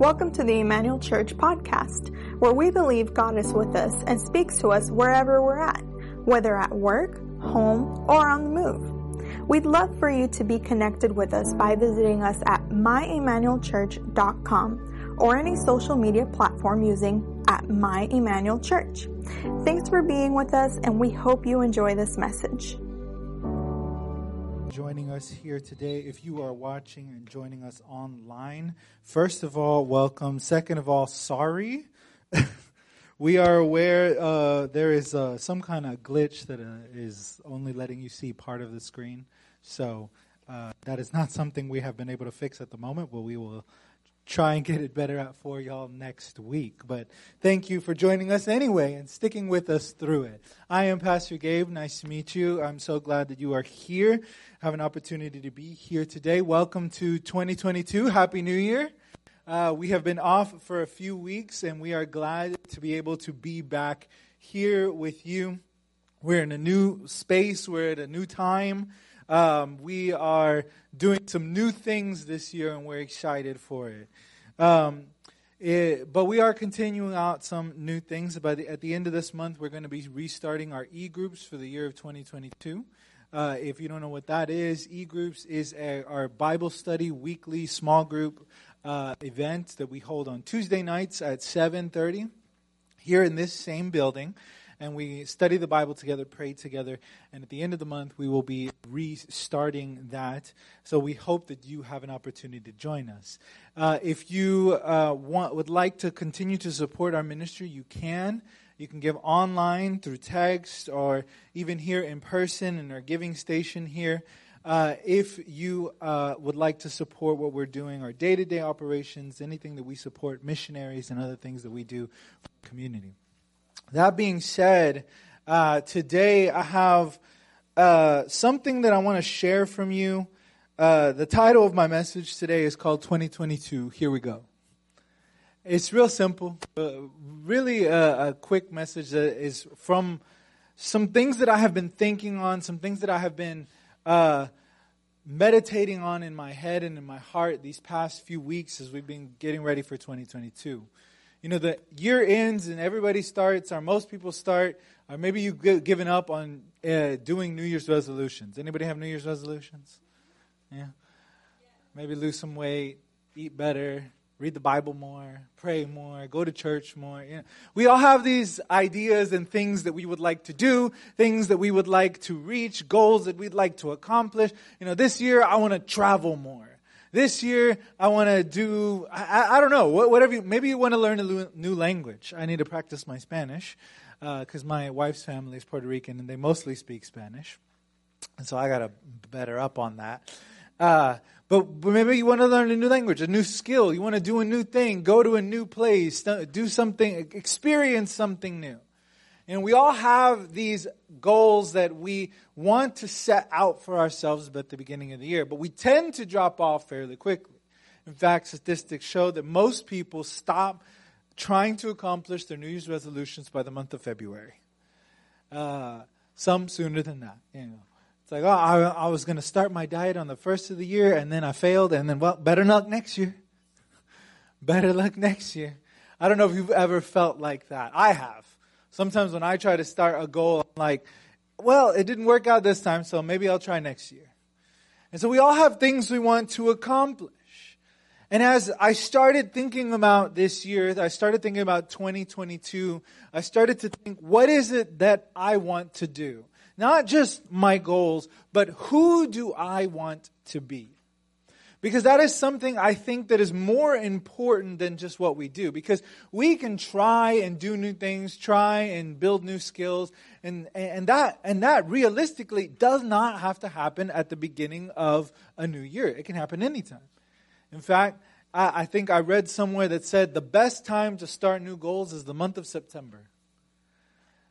Welcome to the Emmanuel Church podcast, where we believe God is with us and speaks to us wherever we're at, whether at work, home, or on the move. We'd love for you to be connected with us by visiting us at myemmanuelchurch.com or any social media platform using at My Emmanuel Church. Thanks for being with us, and we hope you enjoy this message joining us here today. If you are watching and joining us online, first of all, welcome. Second of all, sorry. we are aware uh, there is uh, some kind of glitch that uh, is only letting you see part of the screen. So uh, that is not something we have been able to fix at the moment, but we will try and get it better out for y'all next week. But thank you for joining us anyway and sticking with us through it. I am Pastor Gabe. Nice to meet you. I'm so glad that you are here, have an opportunity to be here today. Welcome to 2022. Happy New Year. Uh, we have been off for a few weeks and we are glad to be able to be back here with you. We're in a new space. We're at a new time. Um, we are doing some new things this year, and we're excited for it. Um, it but we are continuing out some new things. The, at the end of this month, we're going to be restarting our e groups for the year of 2022. Uh, if you don't know what that is, e groups is a, our Bible study weekly small group uh, event that we hold on Tuesday nights at 7:30 here in this same building and we study the Bible together, pray together, and at the end of the month we will be restarting that. So we hope that you have an opportunity to join us. Uh, if you uh, want, would like to continue to support our ministry, you can. You can give online through text or even here in person in our giving station here. Uh, if you uh, would like to support what we're doing, our day to day operations, anything that we support, missionaries, and other things that we do for the community. That being said, uh, today I have uh, something that I want to share from you. Uh, the title of my message today is called 2022. Here we go. It's real simple, really a, a, quick message that is from some things that I have been thinking on, some things that I have been uh, meditating on in my head and in my heart these past few weeks as we've been getting ready for 2022 you know, the year ends and everybody starts, or most people start, or maybe you've given up on uh, doing New Year's resolutions. Anybody have New Year's resolutions? Yeah. Maybe lose some weight, eat better, read the Bible more, pray more, go to church more. You know, we all have these ideas and things that we would like to do, things that we would like to reach, goals that we'd like to accomplish. You know, this year I want to travel more. This year, I want to do, I, I, don't know, whatever you, maybe you want to learn a new language. I need to practice my Spanish because uh, my wife's family is Puerto Rican and they mostly speak Spanish. And so I got to better up on that. Uh, but, but maybe you want to learn a new language, a new skill. You want to do a new thing, go to a new place, do something, experience something new. And we all have these goals that we want to set out for ourselves at the beginning of the year, but we tend to drop off fairly quickly. In fact, statistics show that most people stop trying to accomplish their New Year's resolutions by the month of February. Uh, some sooner than that. You know, it's like, oh, I, I was going to start my diet on the first of the year, and then I failed, and then well, better luck next year. better luck next year. I don't know if you've ever felt like that. I have. Sometimes when I try to start a goal, I'm like, well, it didn't work out this time, so maybe I'll try next year. And so we all have things we want to accomplish. And as I started thinking about this year, I started thinking about 2022, I started to think, what is it that I want to do? Not just my goals, but who do I want to be? Because that is something I think that is more important than just what we do. Because we can try and do new things, try and build new skills, and, and, that, and that realistically does not have to happen at the beginning of a new year. It can happen anytime. In fact, I, I think I read somewhere that said the best time to start new goals is the month of September.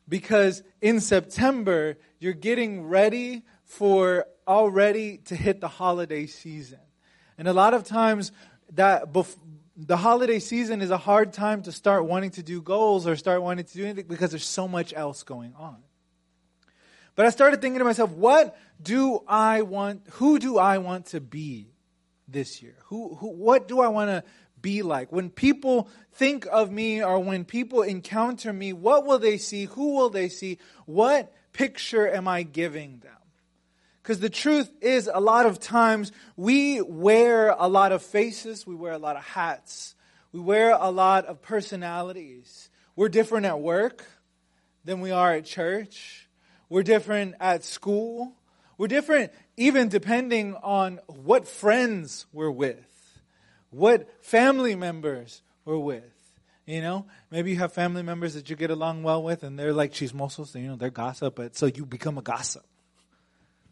Because in September, you're getting ready for already to hit the holiday season. And a lot of times that bef- the holiday season is a hard time to start wanting to do goals or start wanting to do anything because there's so much else going on. But I started thinking to myself, what do I want, who do I want to be this year? Who, who, what do I want to be like? When people think of me or when people encounter me, what will they see? Who will they see? What picture am I giving them? Because the truth is, a lot of times we wear a lot of faces, we wear a lot of hats, we wear a lot of personalities. We're different at work than we are at church. We're different at school. We're different even depending on what friends we're with, what family members we're with. You know, maybe you have family members that you get along well with, and they're like chismosos, you know, they're gossip, but so you become a gossip.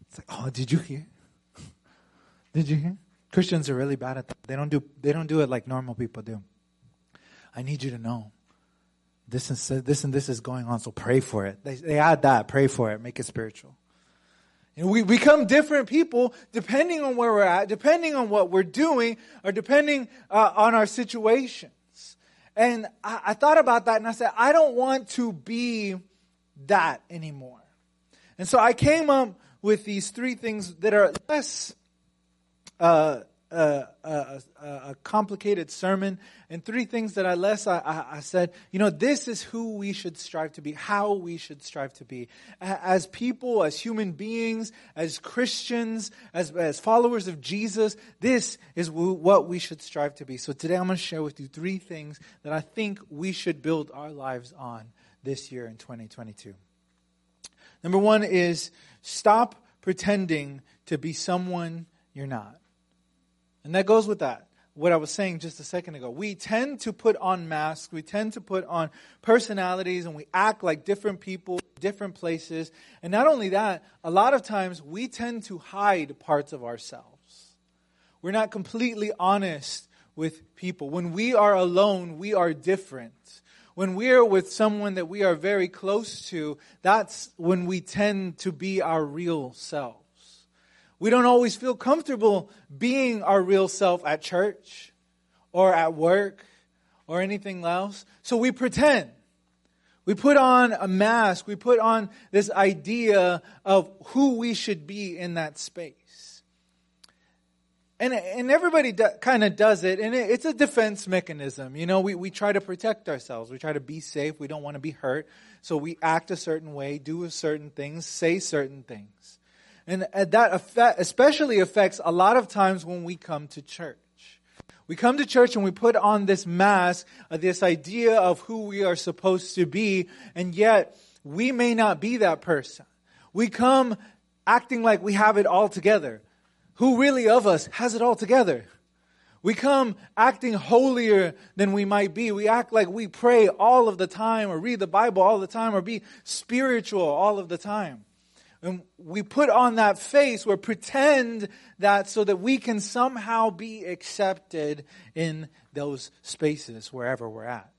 It's like, oh, did you hear? Did you hear? Christians are really bad at that. They don't do they don't do it like normal people do. I need you to know this and this and this is going on, so pray for it. They, they add that, pray for it, make it spiritual. And we become different people depending on where we're at, depending on what we're doing, or depending uh, on our situations. And I, I thought about that and I said, I don't want to be that anymore. And so I came up with these three things that are less uh, uh, uh, a complicated sermon and three things that I less I, I, I, said, you know, this is who we should strive to be, how we should strive to be. As people, as human beings, as Christians, as, as followers of Jesus, this is what we should strive to be. So today I'm going to share with you three things that I think we should build our lives on this year in 2022. Number one is stop pretending to be someone you're not. And that goes with that. What I was saying just a second ago. We tend to put on masks, we tend to put on personalities, and we act like different people, different places. And not only that, a lot of times we tend to hide parts of ourselves. We're not completely honest with people. When we are alone, we are different when we're with someone that we are very close to, that's when we tend to be our real selves. We don't always feel comfortable being our real self at church or at work or anything else. So we pretend. We put on a mask. We put on this idea of who we should be in that space. And, and everybody do, kind of does it, and it, it's a defense mechanism. You know, we, we try to protect ourselves. We try to be safe. We don't want to be hurt. So we act a certain way, do certain things, say certain things. And that effect, especially affects a lot of times when we come to church. We come to church and we put on this mask, uh, this idea of who we are supposed to be, and yet we may not be that person. We come acting like we have it all together who really of us has it all together? We come acting holier than we might be. We act like we pray all of the time or read the Bible all the time or be spiritual all of the time. And we put on that face, we pretend that so that we can somehow be accepted in those spaces wherever we're at.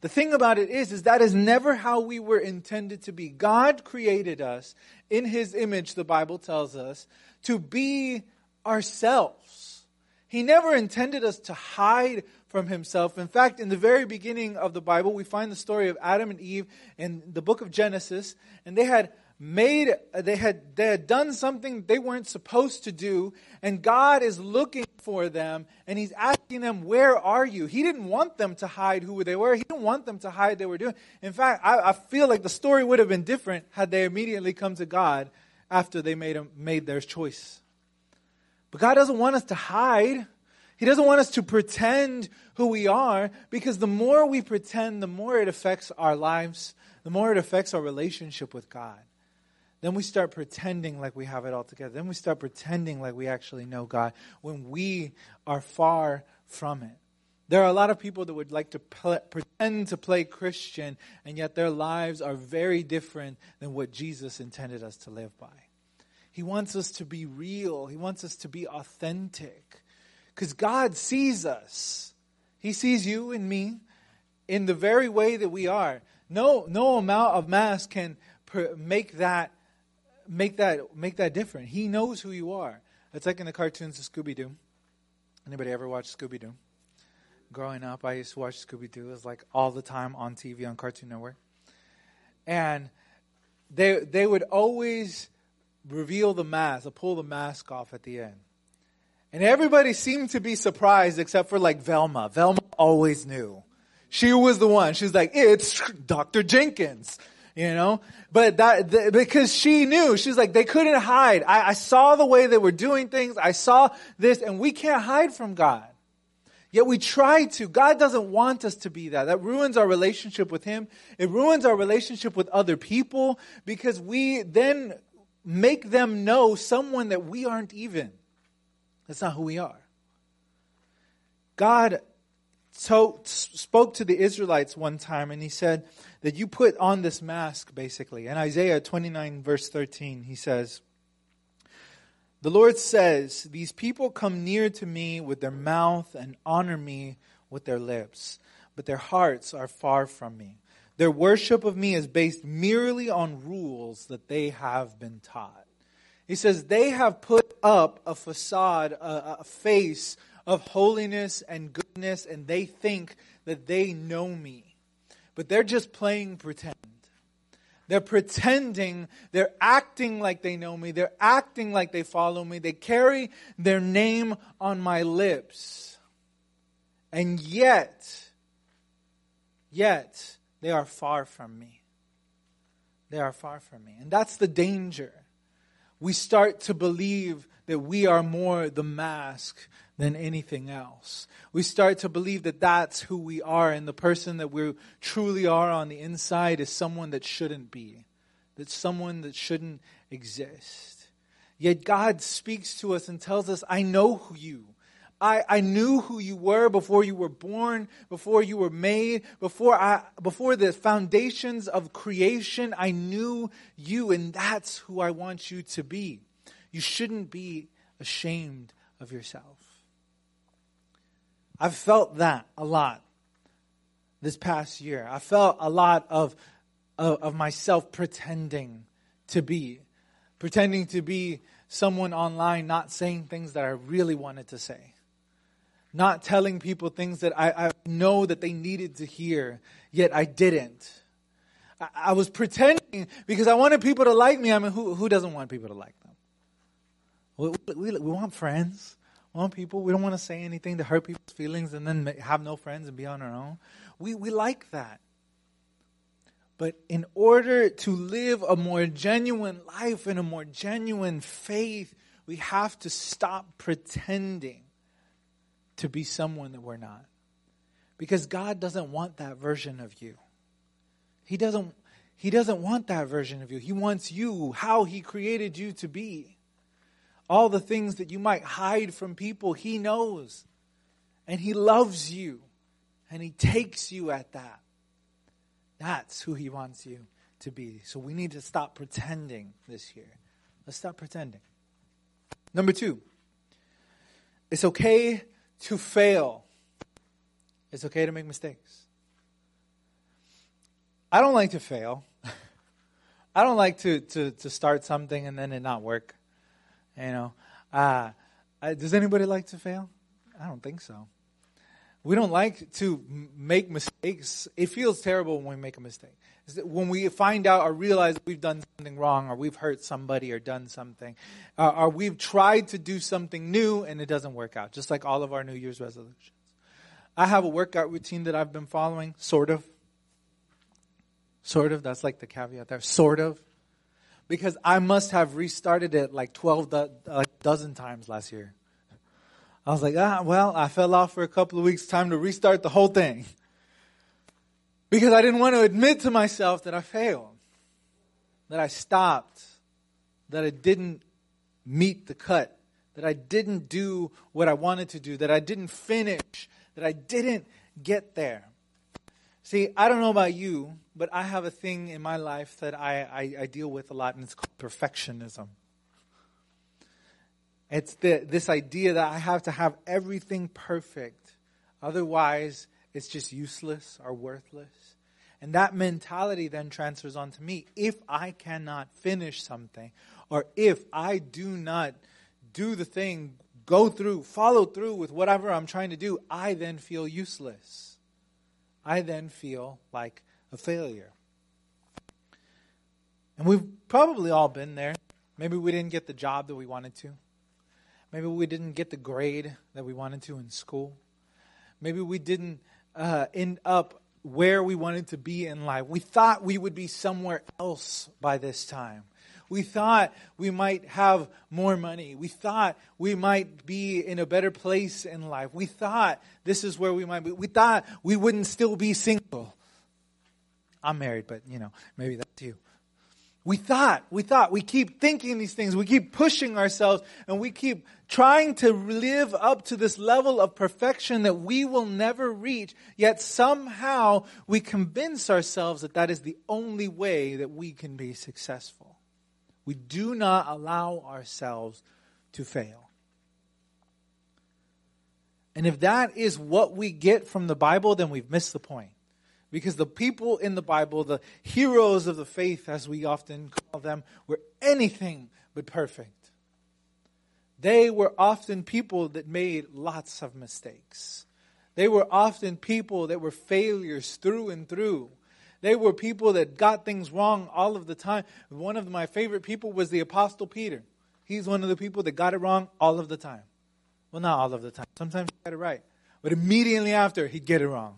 The thing about it is, is that is never how we were intended to be. God created us in His image, the Bible tells us, to be ourselves. He never intended us to hide from himself. In fact, in the very beginning of the Bible, we find the story of Adam and Eve in the book of Genesis, and they had made they had they had done something they weren't supposed to do and god is looking for them and he's asking them where are you he didn't want them to hide who they were he didn't want them to hide they were doing in fact i, I feel like the story would have been different had they immediately come to god after they made, made their choice. But God doesn't want us to hide. He doesn't want us to pretend who we are because the more we pretend, the more it affects our lives, the more it affects our relationship with God. Then we start pretending like we have it all together. Then we start pretending like we actually know God when we are far from it. There are a lot of people that would like to pl- pretend to play Christian, and yet their lives are very different than what Jesus intended us to live by. He wants us to be real, He wants us to be authentic. Because God sees us, He sees you and me in the very way that we are. No, no amount of mass can per- make that make that make that different. He knows who you are. It's like in the cartoons of Scooby Doo. Anybody ever watch Scooby Doo? Growing up, I used to watch Scooby Doo. It was like all the time on TV on Cartoon Network, and they they would always reveal the mask, or pull the mask off at the end. And everybody seemed to be surprised except for like Velma. Velma always knew. She was the one. She's like, it's Dr. Jenkins, you know? But that, the, because she knew, she's like, they couldn't hide. I, I saw the way they were doing things. I saw this and we can't hide from God. Yet we try to. God doesn't want us to be that. That ruins our relationship with Him. It ruins our relationship with other people because we then make them know someone that we aren't even. That's not who we are. God spoke to the Israelites one time and he said that you put on this mask, basically. In Isaiah 29, verse 13, he says, The Lord says, These people come near to me with their mouth and honor me with their lips, but their hearts are far from me. Their worship of me is based merely on rules that they have been taught. He says, They have put up a facade, a, a face of holiness and goodness, and they think that they know me. But they're just playing pretend. They're pretending, they're acting like they know me, they're acting like they follow me, they carry their name on my lips. And yet, yet, they are far from me. They are far from me. And that's the danger. We start to believe that we are more the mask than anything else. We start to believe that that's who we are, and the person that we truly are on the inside is someone that shouldn't be, that's someone that shouldn't exist. Yet God speaks to us and tells us, I know who you. I, I knew who you were before you were born, before you were made, before I, before the foundations of creation, I knew you, and that's who I want you to be. You shouldn't be ashamed of yourself. I've felt that a lot this past year. I felt a lot of, of, of myself pretending to be, pretending to be someone online, not saying things that I really wanted to say, not telling people things that I, I know that they needed to hear, yet I didn't. I, I, was pretending because I wanted people to like me. I mean, who, who doesn't want people to like them? We, we, we want friends want people. We don't want to say anything to hurt people's feelings and then have no friends and be on our own. We, we like that. But in order to live a more genuine life and a more genuine faith, we have to stop pretending to be someone that we're not. Because God doesn't want that version of you. He doesn't, he doesn't want that version of you. He wants you, how He created you to be all the things that you might hide from people, He knows. And He loves you. And He takes you at that. That's who He wants you to be. So we need to stop pretending this year. Let's stop pretending. Number two, it's okay to fail. It's okay to make mistakes. I don't like to fail. I don't like to, to, to start something and then it not work. You know, uh, uh, does anybody like to fail? I don't think so. We don't like to make mistakes. It feels terrible when we make a mistake. When we find out or realize we've done something wrong, or we've hurt somebody, or done something, uh, or we've tried to do something new and it doesn't work out, just like all of our New Year's resolutions. I have a workout routine that I've been following, sort of. Sort of, that's like the caveat there. Sort of because I must have restarted it like 12 do- like dozen times last year. I was like, ah, well, I fell off for a couple of weeks. Time to restart the whole thing. Because I didn't want to admit to myself that I failed, that I stopped, that I didn't meet the cut, that I didn't do what I wanted to do, that I didn't finish, that I didn't get there. See, I don't know about you, but I have a thing in my life that I, I, I deal with a lot, and it's called perfectionism. It's the, this idea that I have to have everything perfect. Otherwise, it's just useless or worthless. And that mentality then transfers onto me. If I cannot finish something, or if I do not do the thing, go through, follow through with whatever I'm trying to do, I then feel useless. I then feel like a failure. And we've probably all been there. Maybe we didn't get the job that we wanted to. Maybe we didn't get the grade that we wanted to in school. Maybe we didn't uh, end up where we wanted to be in life. We thought we would be somewhere else by this time. We thought we might have more money. We thought we might be in a better place in life. We thought this is where we might be. We thought we wouldn't still be single. I'm married, but you know, maybe that's you. We thought, we thought, we keep thinking these things, we keep pushing ourselves, and we keep trying to live up to this level of perfection that we will never reach, yet somehow we convince ourselves that that is the only way that we can be successful. We do not allow ourselves to fail. And if that is what we get from the Bible, then we've missed the point. Because the people in the Bible, the heroes of the faith, as we often call them, were anything but perfect. They were often people that made lots of mistakes. They were often people that were failures through and through. They were people that got things wrong all of the time. One of my favorite people was the Apostle Peter. He's one of the people that got it wrong all of the time. Well, not all of the time. Sometimes he got it right. But immediately after, he'd get it wrong.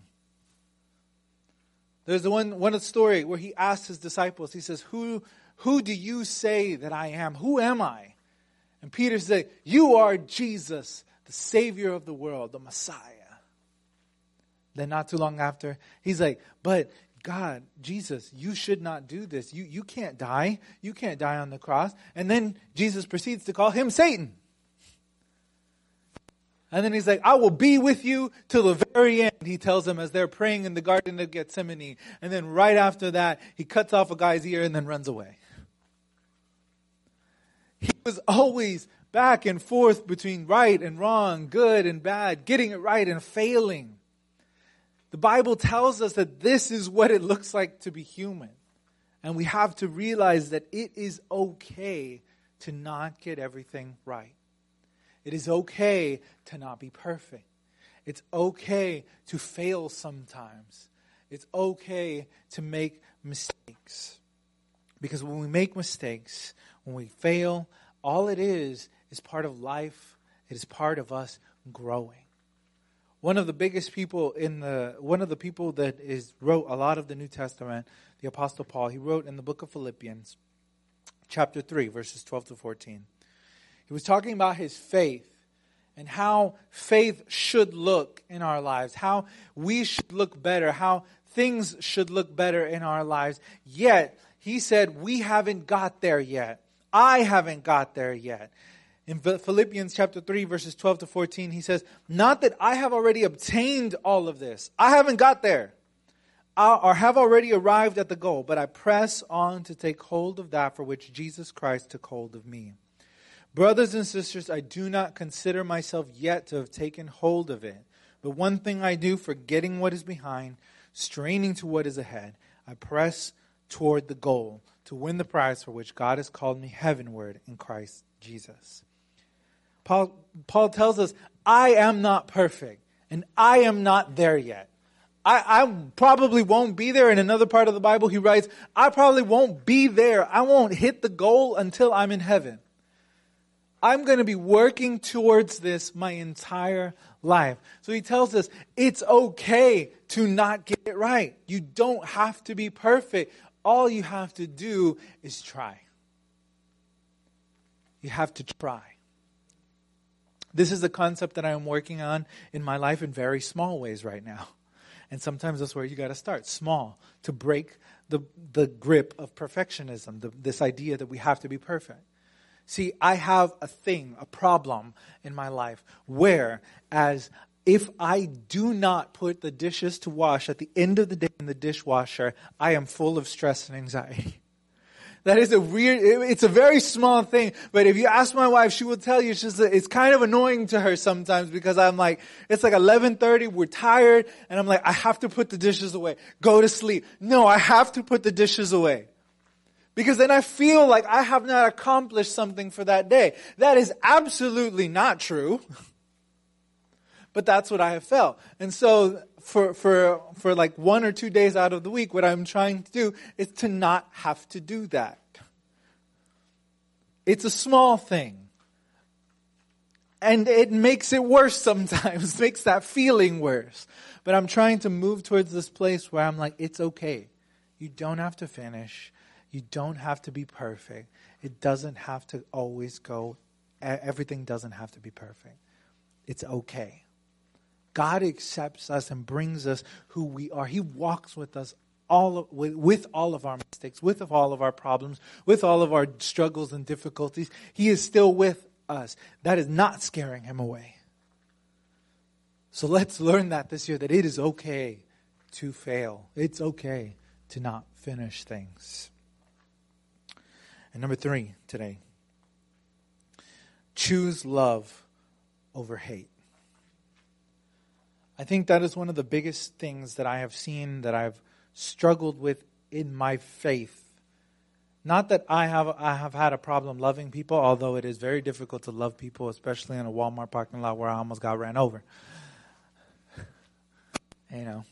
There's the one, one story where he asked his disciples, he says, who, who do you say that I am? Who am I? And Peter said, You are Jesus, the Savior of the world, the Messiah. Then, not too long after, he's like, But God, Jesus, you should not do this. You, you can't die. You can't die on the cross. And then Jesus proceeds to call him Satan. And then he's like, I will be with you till the very end, he tells them as they're praying in the Garden of Gethsemane. And then right after that, he cuts off a guy's ear and then runs away. He was always back and forth between right and wrong, good and bad, getting it right and failing. The Bible tells us that this is what it looks like to be human. And we have to realize that it is okay to not get everything right. It is okay to not be perfect. It's okay to fail sometimes. It's okay to make mistakes. Because when we make mistakes, when we fail, all it is is part of life. It is part of us growing. One of the biggest people in the one of the people that is wrote a lot of the New Testament, the Apostle Paul, he wrote in the book of Philippians, chapter 3, verses 12 to 14. He was talking about his faith and how faith should look in our lives, how we should look better, how things should look better in our lives. Yet, he said, we haven't got there yet. I haven't got there yet. In Philippians chapter 3 verses 12 to 14, he says, not that I have already obtained all of this. I haven't got there or have already arrived at the goal, but I press on to take hold of that for which Jesus Christ took hold of me. Brothers and sisters, I do not consider myself yet to have taken hold of it. But one thing I do, forgetting what is behind, straining to what is ahead, I press toward the goal to win the prize for which God has called me heavenward in Christ Jesus. Paul, Paul tells us, I am not perfect, and I am not there yet. I, I, probably won't be there. In another part of the Bible, he writes, I probably won't be there. I won't hit the goal until I'm in heaven. I'm going to be working towards this my entire life. So he tells us it's okay to not get it right. You don't have to be perfect. All you have to do is try. You have to try. This is the concept that I am working on in my life in very small ways right now. And sometimes that's where you got to start small to break the, the grip of perfectionism, the, this idea that we have to be perfect. See, I have a thing, a problem in my life where, as if I do not put the dishes to wash at the end of the day in the dishwasher, I am full of stress and anxiety. That is a weird, it's a very small thing, but if you ask my wife, she will tell you, she's, it's kind of annoying to her sometimes because I'm like, it's like 11.30, we're tired, and I'm like, I have to put the dishes away. Go to sleep. No, I have to put the dishes away. Because then I feel like I have not accomplished something for that day. That is absolutely not true. but that's what I have felt. And so for, for, for like one or two days out of the week, what I'm trying to do is to not have to do that. It's a small thing. and it makes it worse sometimes, makes that feeling worse. But I'm trying to move towards this place where I'm like, it's okay. You don't have to finish. You don't have to be perfect. It doesn't have to always go, everything doesn't have to be perfect. It's okay. God accepts us and brings us who we are. He walks with us all of, with, with, all of our mistakes, with all of our problems, with all of our struggles and difficulties. He is still with us. That is not scaring him away. So let's learn that this year that it is okay to fail. It's okay to not finish things. And number three today choose love over hate. I think that is one of the biggest things that I have seen that I've struggled with in my faith. Not that I have I have had a problem loving people, although it is very difficult to love people, especially in a Walmart parking lot where I almost got ran over. You know,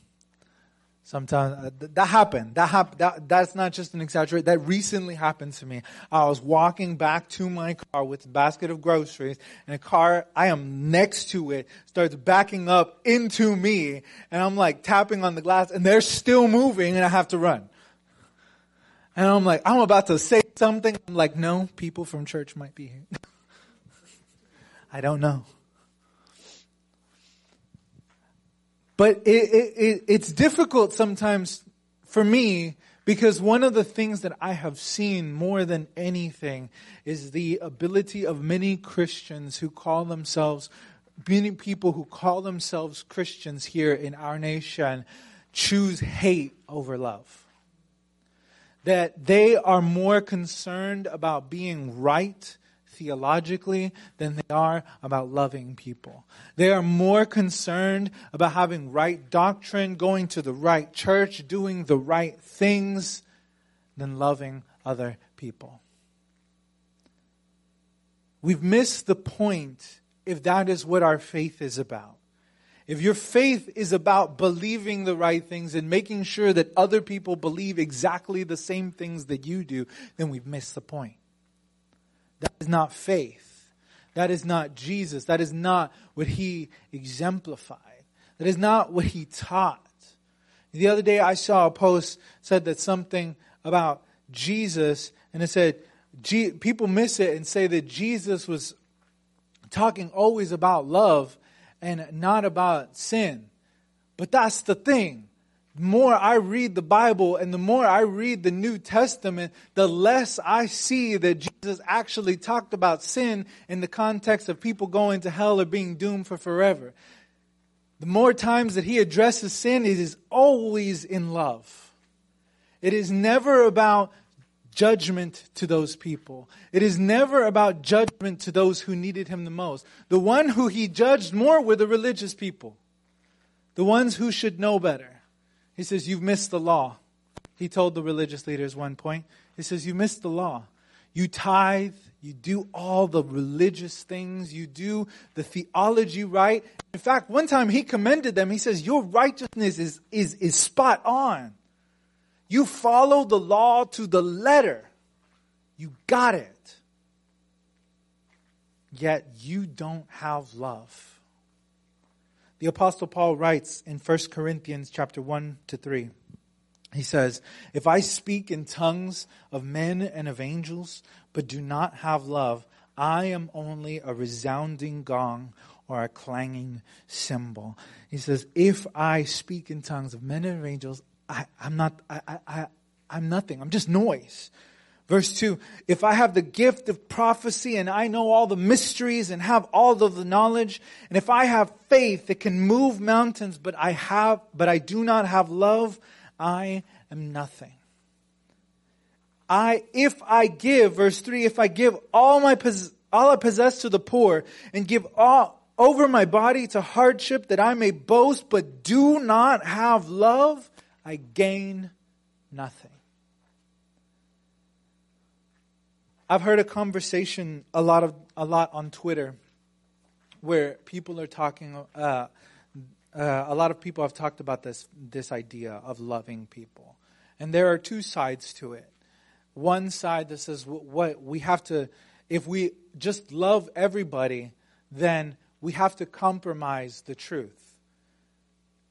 Sometimes uh, th- that happened. That happened. That, that's not just an exaggeration. That recently happened to me. I was walking back to my car with a basket of groceries, and a car I am next to it starts backing up into me, and I'm like tapping on the glass, and they're still moving, and I have to run. And I'm like, I'm about to say something. I'm like, no, people from church might be here. I don't know. But it, it, it, it's difficult sometimes for me because one of the things that I have seen more than anything is the ability of many Christians who call themselves, many people who call themselves Christians here in our nation, choose hate over love. That they are more concerned about being right theologically than they are about loving people. They are more concerned about having right doctrine, going to the right church, doing the right things than loving other people. We've missed the point if that is what our faith is about. If your faith is about believing the right things and making sure that other people believe exactly the same things that you do, then we've missed the point. That is not faith. That is not Jesus. That is not what he exemplified. That is not what he taught. The other day I saw a post said that something about Jesus, and it said, people miss it and say that Jesus was talking always about love and not about sin. But that's the thing more I read the Bible and the more I read the New Testament, the less I see that Jesus actually talked about sin in the context of people going to hell or being doomed for forever. The more times that he addresses sin, it is always in love. It is never about judgment to those people. It is never about judgment to those who needed him the most. The one who he judged more were the religious people, the ones who should know better. He says, You've missed the law. He told the religious leaders one point. He says, You missed the law. You tithe, you do all the religious things, you do the theology right. In fact, one time he commended them. He says, Your righteousness is, is, is spot on. You follow the law to the letter. You got it. Yet you don't have love. The apostle Paul writes in 1 Corinthians chapter 1 to 3. He says, If I speak in tongues of men and of angels, but do not have love, I am only a resounding gong or a clanging cymbal. He says, If I speak in tongues of men and of angels, I, am not, I, I, I'm nothing. I'm just noise. Verse 2 If I have the gift of prophecy and I know all the mysteries and have all of the knowledge, and if I have faith that can move mountains, but I have but I do not have love, I am nothing. I if I give, verse 3, if I give all my all I possess to the poor and give all over my body to hardship that I may boast, but do not have love, I gain nothing. I've heard a conversation a lot of a lot on Twitter where people are talking. Uh, uh, a lot of people have talked about this this idea of loving people, and there are two sides to it. One side that says what we have to, if we just love everybody, then we have to compromise the truth.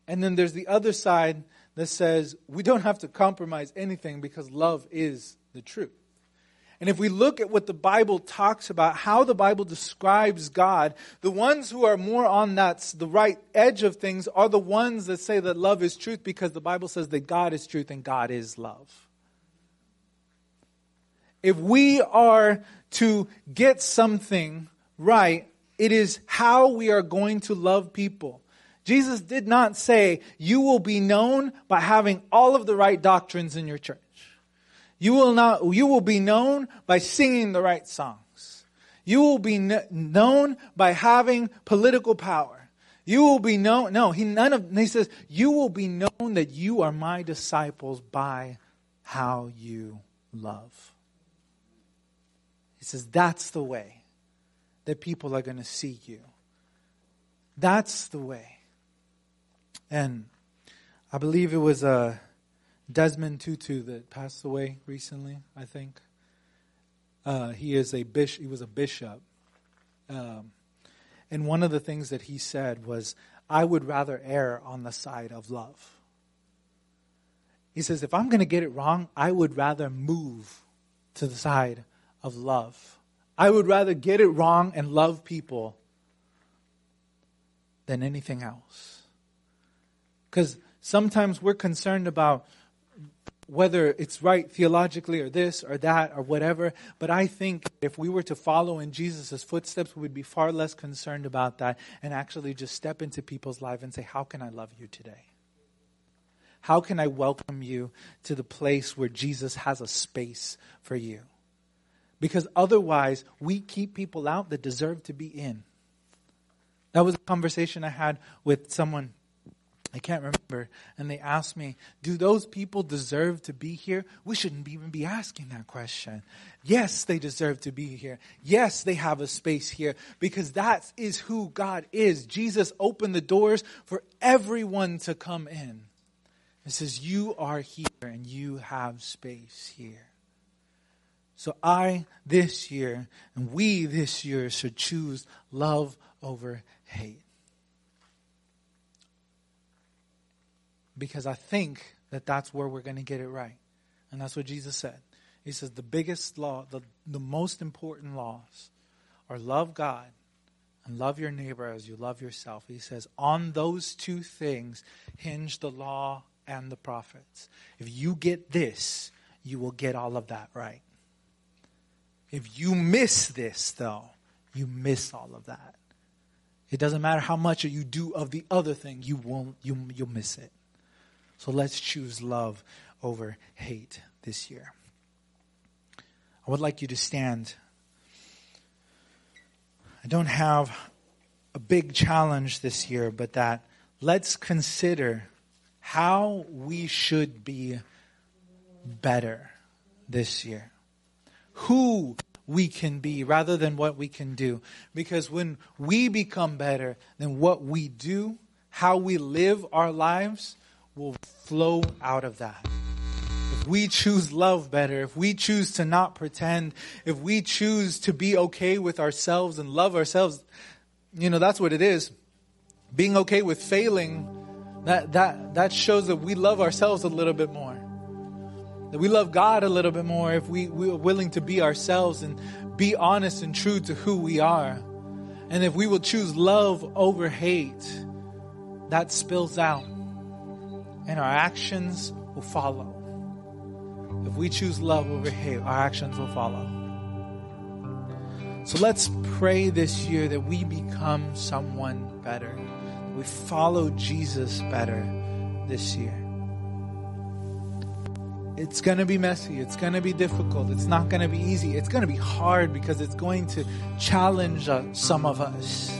And then there's the other side that says we don't have to compromise anything because love is the truth. And if we look at what the Bible talks about, how the Bible describes God, the ones who are more on that the right edge of things are the ones that say that love is truth because the Bible says that God is truth and God is love. If we are to get something right, it is how we are going to love people. Jesus did not say, you will be known by having all of the right doctrines in your church. You will not, you will be known by singing the right songs. You will be known by having political power. You will be known, no, he, none of, he says, you will be known that you are my disciples by how you love. He says, that's the way that people are going to see you. That's the way. And I believe it was uh, Desmond Tutu that passed away recently, I think. Uh, he is a bishop. He was a bishop, um, and one of the things that he said was, "I would rather err on the side of love." He says, "If I'm going to get it wrong, I would rather move to the side of love. I would rather get it wrong and love people than anything else. Because sometimes we're concerned about whether it's right theologically or this or that or whatever. But I think if we were to follow in Jesus' footsteps, we would be far less concerned about that and actually just step into people's life and say, How can I love you today? How can I welcome you to the place where Jesus has a space for you? Because otherwise, we keep people out that deserve to be in. That was a conversation I had with someone, I can't remember, and they asked me, Do those people deserve to be here? We shouldn't even be asking that question. Yes, they deserve to be here. Yes, they have a space here because that is who God is. Jesus opened the doors for everyone to come in. It says, You are here and you have space here. So I this year and we this year should choose love over hate. Because I think that that's where we're going to get it right. And that's what Jesus said. He says the biggest law, the, the most important laws are love God and love your neighbor as you love yourself. He says, on those two things hinge the law and the prophets. If you get this, you will get all of that right. If you miss this, though, you miss all of that. It doesn't matter how much you do of the other thing, you won't, you, you'll miss it. So let's choose love over hate this year. I would like you to stand. I don't have a big challenge this year, but that let's consider how we should be better this year who we can be rather than what we can do. Because when we become better, than what we do, how we live our lives, will flow out of that. If we choose love better, if we choose to not pretend, if we choose to be okay with ourselves and love ourselves, you know, that's what it is. Being okay with failing, that, that, that shows that we love ourselves a little bit more. That we love God a little bit more if we, we are willing to be ourselves and be honest and true to who we are. And if we will choose love over hate, that spills out. And our actions will follow. If we choose love over hate, our actions will follow. So let's pray this year that we become someone better. We follow Jesus better this year. It's going to be messy. It's going to be difficult. It's not going to be easy. It's going to be hard because it's going to challenge some of us.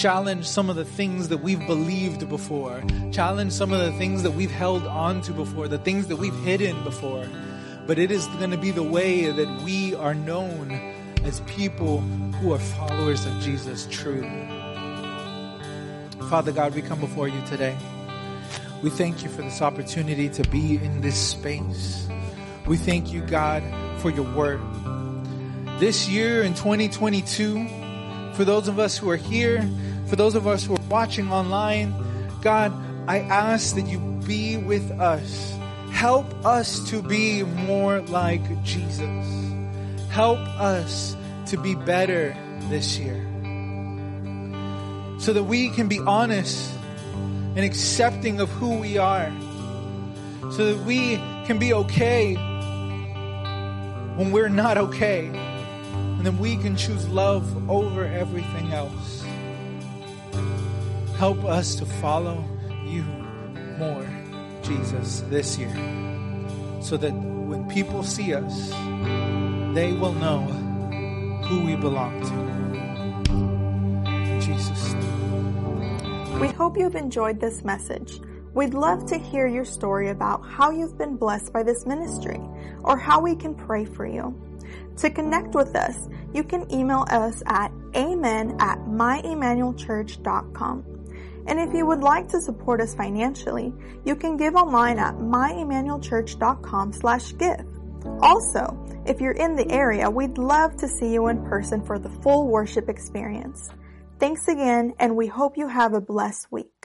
Challenge some of the things that we've believed before. Challenge some of the things that we've held on to before, the things that we've hidden before. But it is going to be the way that we are known as people who are followers of Jesus truly. Father God, we come before you today. We thank you for this opportunity to be in this space. We thank you, God, for your word. This year in 2022, For those of us who are here, for those of us who are watching online, God, I ask that you be with us. Help us to be more like Jesus. Help us to be better this year. So that we can be honest and accepting of who we are. So that we can be okay when we're not okay. And then we can choose love over everything else. Help us to follow you more, Jesus, this year. So that when people see us, they will know who we belong to. Jesus'. We hope you've enjoyed this message. We'd love to hear your story about how you've been blessed by this ministry or how we can pray for you. To connect with us, you can email us at amen at myemmanuelchurch.com. And if you would like to support us financially, you can give online at myemmanuelchurch.com slash give. Also, if you're in the area, we'd love to see you in person for the full worship experience. Thanks again, and we hope you have a blessed week.